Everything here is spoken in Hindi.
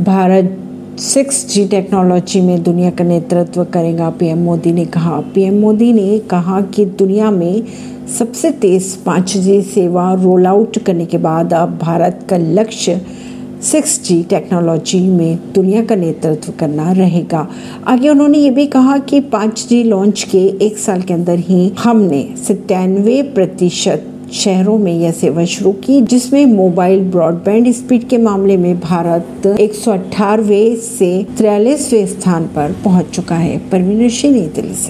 भारत सिक्स जी टेक्नोलॉजी में दुनिया का नेतृत्व करेगा, पीएम मोदी ने कहा। पीएम मोदी ने कहा कि दुनिया में सबसे तेज पाँच जी सेवा रोल आउट करने के बाद अब भारत का लक्ष्य सिक्स जी टेक्नोलॉजी में दुनिया का नेतृत्व करना रहेगा। आगे उन्होंने ये भी कहा कि पाँच जी लॉन्च के एक साल के अंदर ही हमने सत्तानवे प्रतिशत शहरों में यह सेवा शुरू की, जिसमें मोबाइल ब्रॉडबैंड स्पीड के मामले में भारत एक से तिरालीसवें स्थान पर पहुँच चुका है। परवीन सिंह, नई दिल्ली से।